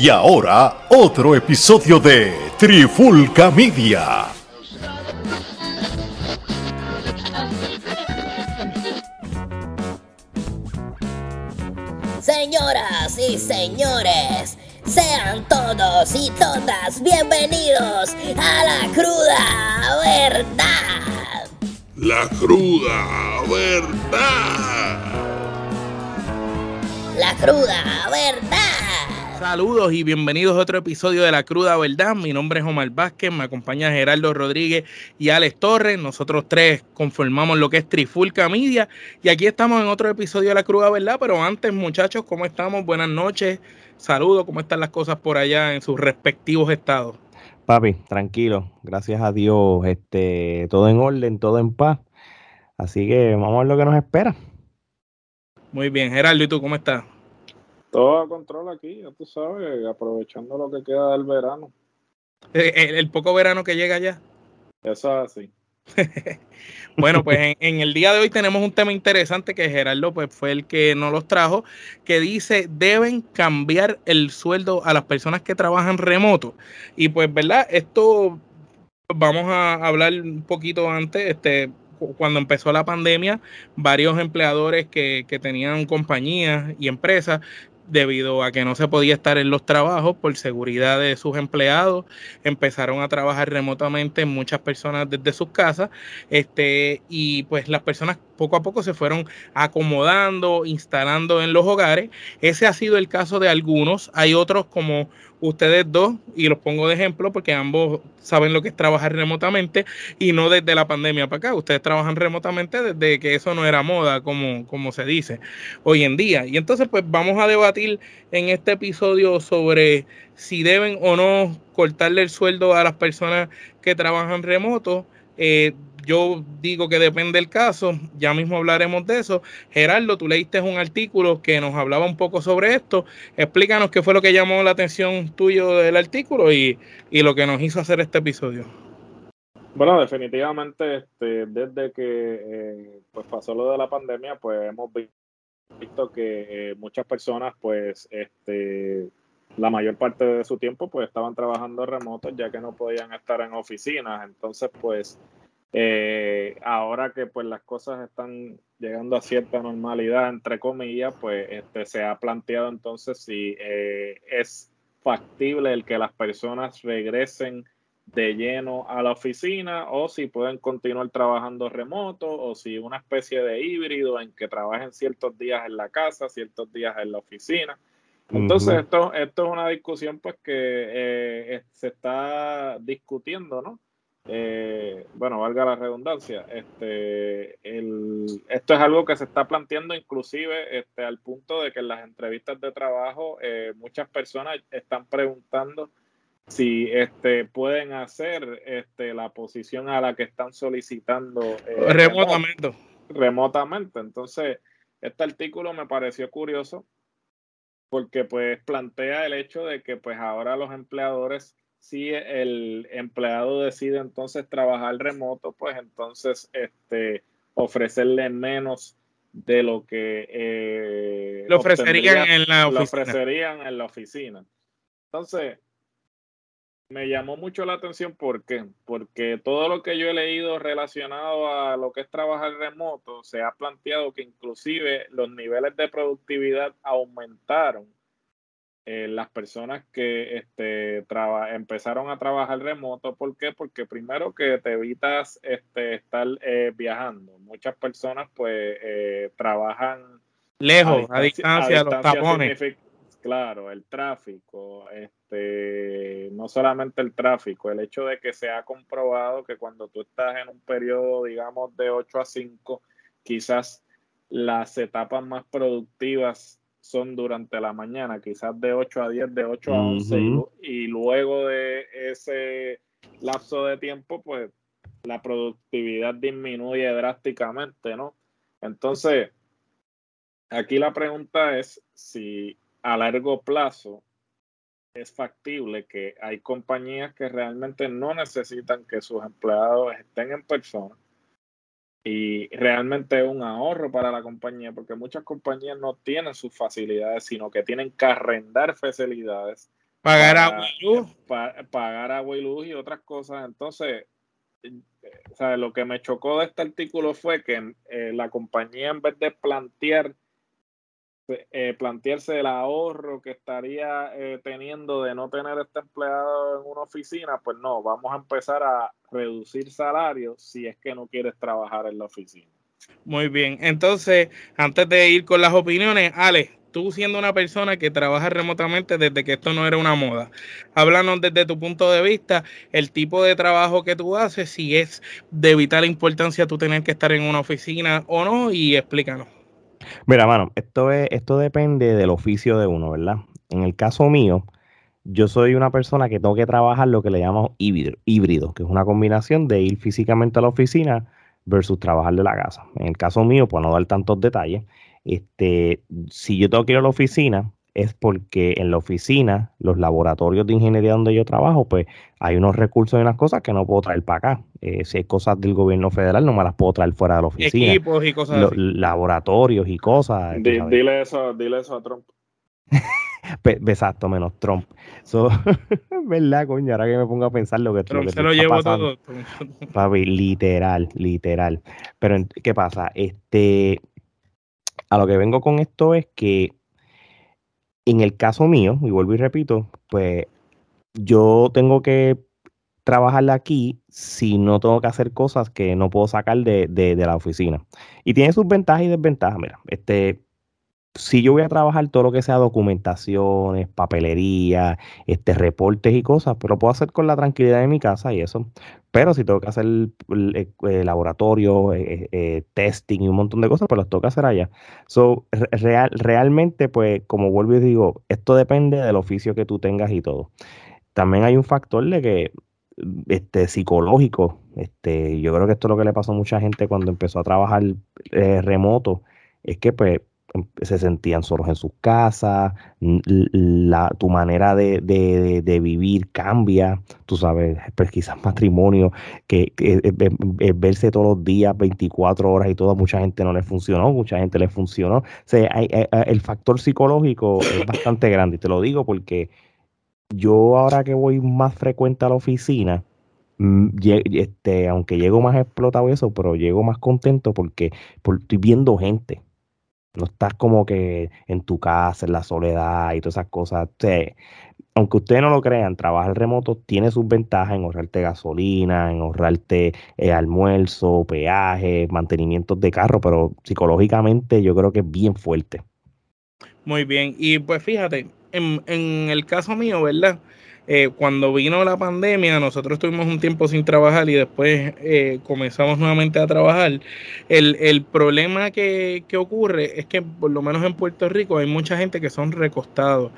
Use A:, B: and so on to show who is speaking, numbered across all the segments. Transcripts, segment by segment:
A: Y ahora, otro episodio de Trifulca Media.
B: Señoras y señores, sean todos y todas bienvenidos a la cruda verdad.
C: La cruda verdad.
B: La cruda verdad.
D: Saludos y bienvenidos a otro episodio de La Cruda Verdad. Mi nombre es Omar Vázquez, me acompaña Gerardo Rodríguez y Alex Torres. Nosotros tres conformamos lo que es Trifulca Media y aquí estamos en otro episodio de La Cruda Verdad. Pero antes, muchachos, ¿cómo estamos? Buenas noches. Saludos, ¿cómo están las cosas por allá en sus respectivos estados?
E: Papi, tranquilo, gracias a Dios, este, todo en orden, todo en paz. Así que vamos a ver lo que nos espera.
D: Muy bien, Gerardo, ¿y tú cómo estás?
F: Todo a control aquí, ya tú sabes, aprovechando lo que queda del verano.
D: Eh, El, el poco verano que llega ya.
F: Eso es así.
D: Bueno, pues en, en el día de hoy tenemos un tema interesante que Gerardo pues, fue el que nos los trajo, que dice, deben cambiar el sueldo a las personas que trabajan remoto. Y pues, ¿verdad? Esto vamos a hablar un poquito antes, este, cu- cuando empezó la pandemia, varios empleadores que, que tenían compañías y empresas debido a que no se podía estar en los trabajos por seguridad de sus empleados, empezaron a trabajar remotamente muchas personas desde sus casas, este, y pues las personas poco a poco se fueron acomodando, instalando en los hogares. Ese ha sido el caso de algunos, hay otros como ustedes dos, y los pongo de ejemplo porque ambos saben lo que es trabajar remotamente y no desde la pandemia para acá. Ustedes trabajan remotamente desde que eso no era moda, como, como se dice hoy en día. Y entonces, pues vamos a debatir en este episodio sobre si deben o no cortarle el sueldo a las personas que trabajan remoto. Eh, yo digo que depende del caso, ya mismo hablaremos de eso. Gerardo, tú leíste un artículo que nos hablaba un poco sobre esto. Explícanos qué fue lo que llamó la atención tuyo del artículo y, y lo que nos hizo hacer este episodio.
F: Bueno, definitivamente, este, desde que eh, pues pasó lo de la pandemia, pues hemos vi- visto que eh, muchas personas, pues, este, la mayor parte de su tiempo, pues, estaban trabajando remotos, ya que no podían estar en oficinas. Entonces, pues, eh, ahora que pues las cosas están llegando a cierta normalidad, entre comillas, pues, este, se ha planteado entonces si eh, es factible el que las personas regresen de lleno a la oficina o si pueden continuar trabajando remoto o si una especie de híbrido en que trabajen ciertos días en la casa, ciertos días en la oficina. Entonces, esto, esto es una discusión pues que eh, se está discutiendo, ¿no? Eh, bueno, valga la redundancia, este, el, esto es algo que se está planteando inclusive este, al punto de que en las entrevistas de trabajo eh, muchas personas están preguntando si este, pueden hacer este, la posición a la que están solicitando eh,
D: Remotamente.
F: remotamente. Entonces, este artículo me pareció curioso porque pues plantea el hecho de que pues ahora los empleadores, si el empleado decide entonces trabajar remoto, pues entonces este ofrecerle menos de lo que eh,
D: Lo ofrecerían en la
F: lo ofrecerían en la oficina. Entonces, me llamó mucho la atención ¿por qué? porque todo lo que yo he leído relacionado a lo que es trabajar remoto, se ha planteado que inclusive los niveles de productividad aumentaron en las personas que este, traba- empezaron a trabajar remoto. ¿Por qué? Porque primero que te evitas este, estar eh, viajando. Muchas personas pues eh, trabajan
D: Lejos, a distancia, los tapones.
F: Claro, el tráfico, este, no solamente el tráfico, el hecho de que se ha comprobado que cuando tú estás en un periodo, digamos, de 8 a 5, quizás las etapas más productivas son durante la mañana, quizás de 8 a 10, de 8 a 11, y luego de ese lapso de tiempo, pues la productividad disminuye drásticamente, ¿no? Entonces, aquí la pregunta es si a largo plazo es factible que hay compañías que realmente no necesitan que sus empleados estén en persona y realmente es un ahorro para la compañía porque muchas compañías no tienen sus facilidades, sino que tienen que arrendar facilidades
D: Pagar
F: para-
D: agua y luz.
F: pa- pagar agua y luz y otras cosas. Entonces, eh, o sea, lo que me chocó de este artículo fue que eh, la compañía en vez de plantear eh, plantearse el ahorro que estaría eh, teniendo de no tener este empleado en una oficina, pues no, vamos a empezar a reducir salarios si es que no quieres trabajar en la oficina.
D: Muy bien. Entonces, antes de ir con las opiniones, Ale, tú siendo una persona que trabaja remotamente desde que esto no era una moda, háblanos desde tu punto de vista el tipo de trabajo que tú haces, si es de vital importancia tú tener que estar en una oficina o no, y explícanos.
E: Mira, mano, esto es, esto depende del oficio de uno, ¿verdad? En el caso mío, yo soy una persona que tengo que trabajar lo que le llamamos híbrido, híbrido, que es una combinación de ir físicamente a la oficina versus trabajar de la casa. En el caso mío, por no dar tantos detalles, este, si yo tengo que ir a la oficina, es porque en la oficina, los laboratorios de ingeniería donde yo trabajo, pues hay unos recursos y unas cosas que no puedo traer para acá. Eh, si hay cosas del gobierno federal, no me las puedo traer fuera de la oficina.
D: Equipos y cosas
E: Lo-
D: así.
E: laboratorios y cosas.
F: dile, eso, dile eso a Trump.
E: Exacto, menos Trump. So, ¿Verdad, coño? Ahora que me pongo a pensar lo que,
D: Trump
E: lo que
D: se lo llevó todo.
E: Papi, literal, literal. Pero, ¿qué pasa? Este, a lo que vengo con esto es que en el caso mío, y vuelvo y repito, pues yo tengo que trabajar aquí si no tengo que hacer cosas que no puedo sacar de, de- de la oficina. Y tiene sus ventajas y desventajas. Mira, este, si yo voy a trabajar todo lo que sea documentaciones, papelería, este, reportes y cosas, pero lo puedo hacer con la tranquilidad de mi casa y eso. Pero si tengo que hacer eh, eh, laboratorio, eh, testing y un montón de cosas, pues los tengo que hacer allá. So, re- real, realmente, pues, como vuelvo y digo, esto depende del oficio que tú tengas y todo. También hay un factor de que, este, psicológico, este, yo creo que esto es lo que le pasó a mucha gente cuando empezó a trabajar remoto, es que, pues, se sentían solos en sus casas, la, tu manera de, de- de- vivir cambia, tú sabes, pues quizás matrimonio, que, que, eh, verse todos los días, 24 horas y todo, mucha gente no le funcionó, mucha gente le funcionó. O sea, hay- el factor psicológico es bastante grande, y te lo digo porque yo ahora que voy más frecuente a la oficina, mm, este, aunque llego más explotado eso, pero llego más contento porque, porque estoy viendo gente. No estás como que en tu casa, en la soledad y todas esas cosas. O aunque ustedes no lo crean, trabajar remoto tiene sus ventajas en ahorrarte gasolina, en ahorrarte eh, almuerzo, peaje, mantenimientos de carro, pero psicológicamente yo creo que es bien fuerte.
D: Muy bien, y pues fíjate, en, en el caso mío, ¿verdad? Eh, cuando vino la pandemia, nosotros tuvimos un tiempo sin trabajar y después eh, comenzamos nuevamente a trabajar. El, el problema que, que ocurre es que, por lo menos en Puerto Rico, hay mucha gente que son recostados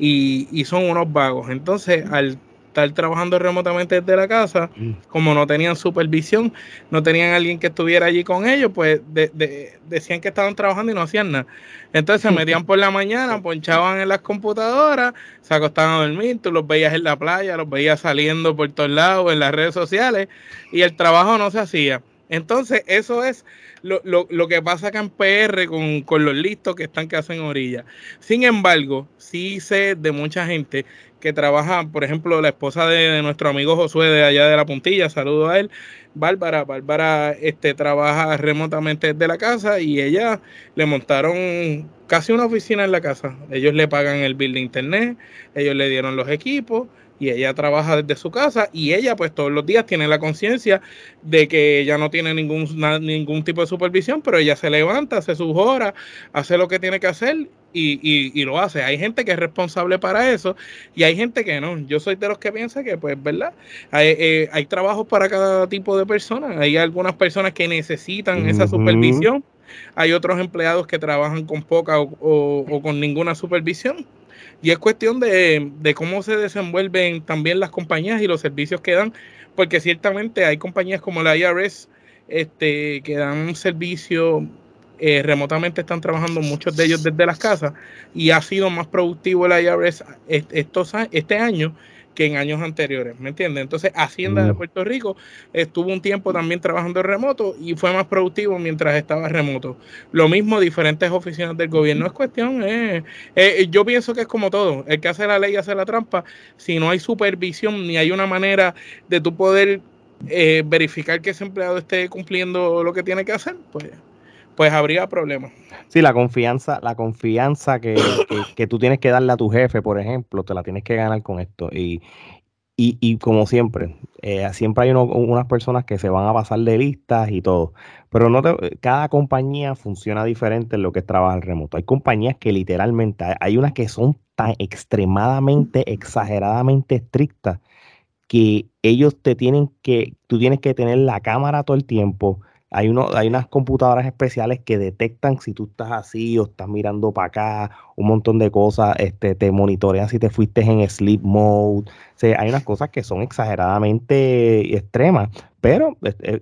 D: y, y son unos vagos. Entonces, al estar trabajando remotamente desde la casa, como no tenían supervisión, no tenían alguien que estuviera allí con ellos, pues de- de- decían que estaban trabajando y no hacían nada. Entonces se metían por la mañana, ponchaban en las computadoras, se acostaban a dormir, tú los veías en la playa, los veías saliendo por todos lados, en las redes sociales, y el trabajo no se hacía. Entonces, eso es lo, lo- lo que pasa acá en PR con, con los listos que están que hacen orilla. Sin embargo, sí sé de mucha gente que trabaja, por ejemplo, la esposa de, nuestro amigo Josué de allá de la puntilla, saludo a él, Bárbara, Bárbara este, trabaja remotamente desde la casa y ella le montaron casi una oficina en la casa. Ellos le pagan el bill de internet, ellos le dieron los equipos y ella trabaja desde su casa y ella pues todos los días tiene la conciencia de que ella no tiene ningún, na- ningún tipo de supervisión, pero ella se levanta, hace sus horas, hace lo que tiene que hacer y, y- y lo hace. Hay gente que es responsable para eso y hay gente que no. Yo soy de los que piensa que pues, ¿verdad? Hay, eh, hay trabajos para cada tipo de personas. Hay algunas personas que necesitan esa supervisión. Hay otros empleados que trabajan con poca o, con ninguna supervisión. Y es cuestión de, cómo se desenvuelven también las compañías y los servicios que dan, porque ciertamente hay compañías como la IRS este, que dan un servicio eh, remotamente, están trabajando muchos de ellos desde las casas y ha sido más productivo el IRS est- estos, este año que en años anteriores, ¿me entiendes? Entonces, Hacienda de Puerto Rico estuvo un tiempo también trabajando remoto y fue más productivo mientras estaba remoto. Lo mismo diferentes oficinas del gobierno. Es cuestión, eh, eh, yo pienso que es como todo, el que hace la ley hace la trampa. Si no hay supervisión ni hay una manera de tú poder eh, verificar que ese empleado esté cumpliendo lo que tiene que hacer, pues pues habría problemas.
E: Sí, la confianza, la confianza que, que, tú tienes que darle a tu jefe, por ejemplo, te la tienes que ganar con esto. Y, y, y como siempre, eh, siempre hay unas personas que se van a pasar de listas y todo. Pero no cada compañía funciona diferente en lo que es trabajar remoto. Hay compañías que literalmente, hay unas que son tan extremadamente, exageradamente estrictas que ellos te tienen que, tú tienes que tener la cámara todo el tiempo hay, uno, hay unas computadoras especiales que detectan si tú estás así o estás mirando para acá, un montón de cosas, este, te monitorean si te fuiste en sleep mode. O hay unas cosas que son exageradamente extremas, pero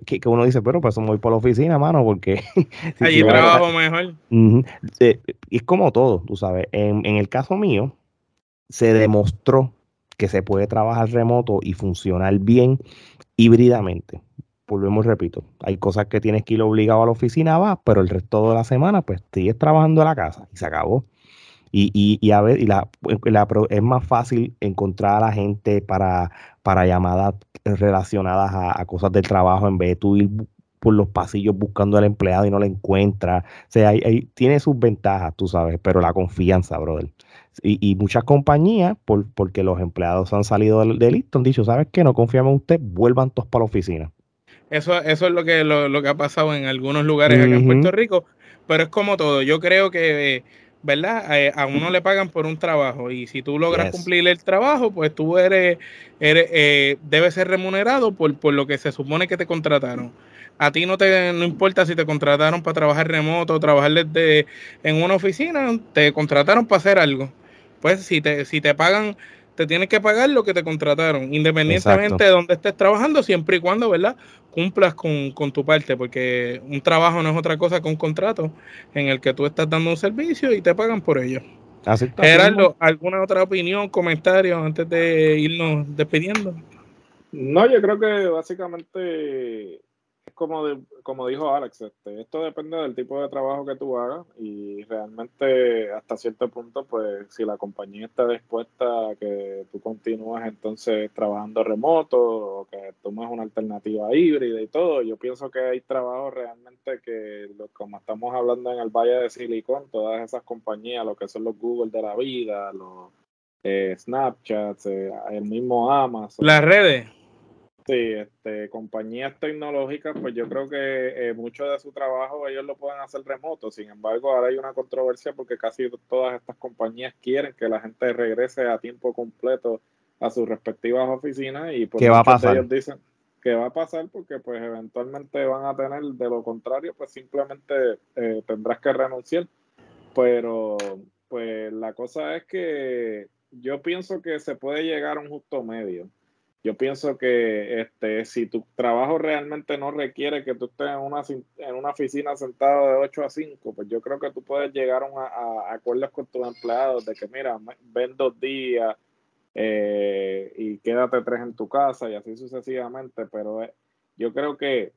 E: que, que, uno dice, pero pues voy por la oficina, mano, porque...
D: Allí trabajo mejor.
E: es como todo, tú sabes. En, en el caso mío, se demostró que se puede trabajar remoto y funcionar bien híbridamente volvemos, repito, hay cosas que tienes que ir obligado a la oficina, vas, pero el resto de la semana, pues sigues trabajando en la casa y se acabó. Y, y, y a ver, y la, es más fácil encontrar a la gente para, para llamadas relacionadas a, cosas del trabajo en vez de tú ir por los pasillos buscando al empleado y no lo encuentras. O sea, hay, tiene sus ventajas, tú sabes, pero la confianza, brother. Y, y muchas compañías, por, porque los empleados han salido del, listo, han dicho, ¿sabes qué? No confiamos en usted, vuelvan todos para la oficina.
D: Eso, eso es lo que, lo, que ha pasado en algunos lugares acá en Puerto Rico, pero es como todo. Yo creo que, ¿verdad? Eh, a, uno le pagan por un trabajo y si tú logras cumplir el trabajo, pues tú eres, eres eh, debes ser remunerado por, por lo que se supone que te contrataron. A ti no te no importa si te contrataron para trabajar remoto o trabajar desde en una oficina, te contrataron para hacer algo. Pues si te, si te pagan te tienes que pagar lo que te contrataron, independientemente de donde estés trabajando, siempre y cuando, ¿verdad? Cumplas con, tu parte, porque un trabajo no es otra cosa que un contrato en el que tú estás dando un servicio y te pagan por ello. Gerardo, ¿alguna otra opinión, comentario antes de irnos despidiendo?
F: No, yo creo que básicamente como, como dijo Alex, este, esto depende del tipo de trabajo que tú hagas y realmente hasta cierto punto, pues si la compañía está dispuesta a que tú continúes entonces trabajando remoto o que tomes una alternativa híbrida y todo, yo pienso que hay trabajos realmente que, como estamos hablando en el Valle de Silicon, todas esas compañías, lo que son los Google de la vida, los eh, Snapchat, eh, el mismo Amazon.
D: Las redes
F: Sí, este, compañías tecnológicas, pues yo creo que eh, mucho de su trabajo ellos lo pueden hacer remoto. Sin embargo, ahora hay una controversia porque casi todas estas compañías quieren que la gente regrese a tiempo completo a sus respectivas oficinas y por
E: ¿Qué va a pasar?
F: ellos dicen que va a pasar porque pues eventualmente van a tener, de lo contrario, pues simplemente eh, tendrás que renunciar. Pero pues la cosa es que yo pienso que se puede llegar a un justo medio yo pienso que este, si tu trabajo realmente no requiere que tú estés en una, en una oficina sentado de 8 a 5, pues yo creo que tú puedes llegar a, acuerdos con tus empleados de que, mira, ven dos días eh, y quédate tres en tu casa y así sucesivamente, pero eh, yo creo que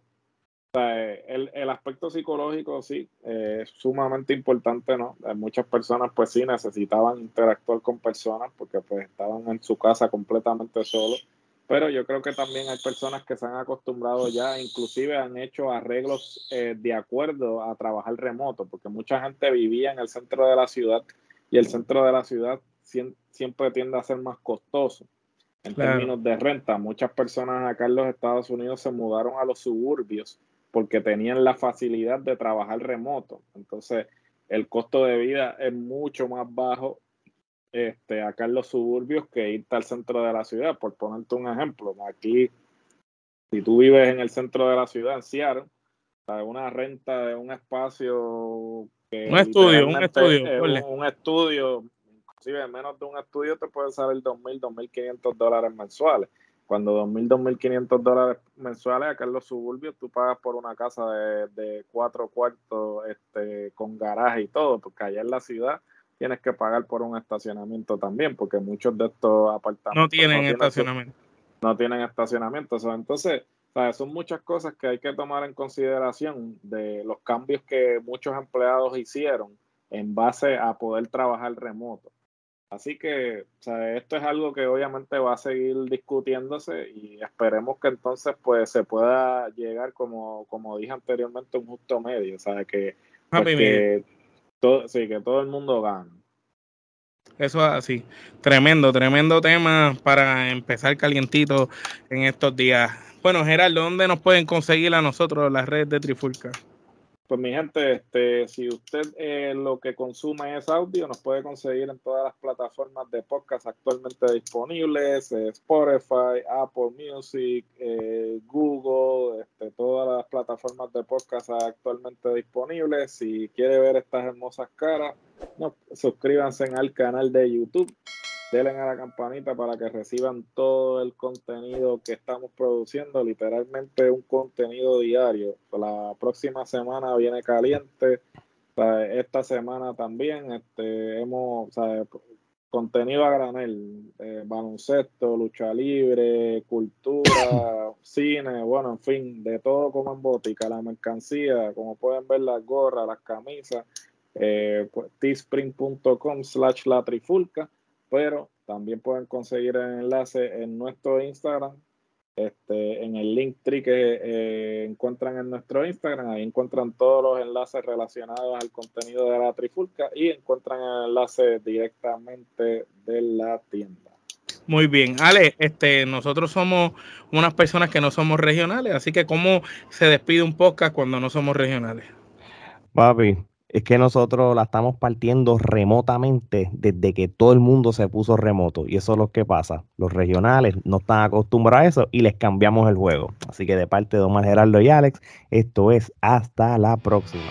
F: el, el, aspecto psicológico sí eh, es sumamente importante, ¿no? Muchas personas pues sí necesitaban interactuar con personas porque pues estaban en su casa completamente solos pero yo creo que también hay personas que se han acostumbrado ya, inclusive han hecho arreglos eh, de acuerdo a trabajar remoto, porque mucha gente vivía en el centro de la ciudad y el centro de la ciudad siempre tiende a ser más costoso en términos de renta. Muchas personas acá en los Estados Unidos se mudaron a los suburbios porque tenían la facilidad de trabajar remoto. Entonces, el costo de vida es mucho más bajo este, acá en los suburbios que irte al centro de la ciudad, por ponerte un ejemplo. Aquí, si tú vives en el centro de la ciudad, en Seattle, una renta de un espacio
D: que un estudio, un estudio,
F: un, estudio, inclusive menos de un estudio te puede salir 2.000, 2.500 dólares mensuales. Cuando 2.000, 2.500 dólares mensuales acá en los suburbios tú pagas por una casa de, de cuatro cuartos este, con garaje y todo, porque allá en la ciudad tienes que pagar por un estacionamiento también, porque muchos de estos apartamentos
D: no tienen estacionamiento.
F: no tienen estacionamiento. entonces, son muchas cosas que hay que tomar en consideración de los cambios que muchos empleados hicieron en base a poder trabajar remoto. Así que esto es algo que obviamente va a seguir discutiéndose y esperemos que entonces pues se pueda llegar, como, como dije anteriormente, un justo medio, o sea, que, pues, sí, que todo el mundo gane.
D: Eso es así. Tremendo, tremendo tema para empezar calientito en estos días. Bueno, Gerardo, ¿dónde nos pueden conseguir a nosotros las redes de Trifulca?
F: Pues mi gente, este, si usted eh, lo que consume es audio, nos puede conseguir en todas las plataformas de podcast actualmente disponibles, eh, Spotify, Apple Music, eh, Google, este, todas las plataformas de podcast actualmente disponibles. Si quiere ver estas hermosas caras, no, suscríbanse al canal de YouTube denle a la campanita para que reciban todo el contenido que estamos produciendo, literalmente un contenido diario. La próxima semana viene caliente, esta semana también este, hemos, contenido a granel, eh, baloncesto, lucha libre, cultura, cine, bueno, en fin, de todo como en botica, la mercancía, como pueden ver las gorras, las camisas, eh, pues, teespring.com slash la trifulca pero también pueden conseguir el enlace en nuestro Instagram, este, en el link tree que eh, encuentran en nuestro Instagram. Ahí encuentran todos los enlaces relacionados al contenido de la Trifulca y encuentran el enlace directamente de la tienda.
D: Muy bien, Ale, este, nosotros somos unas personas que no somos regionales, así que ¿cómo se despide un podcast cuando no somos regionales?
E: Papi, es que nosotros la estamos partiendo remotamente desde que todo el mundo se puso remoto. Y eso es lo que pasa. Los regionales no están acostumbrados a eso y les cambiamos el juego. Así que de parte de Omar Gerardo y Alex, esto es hasta la próxima.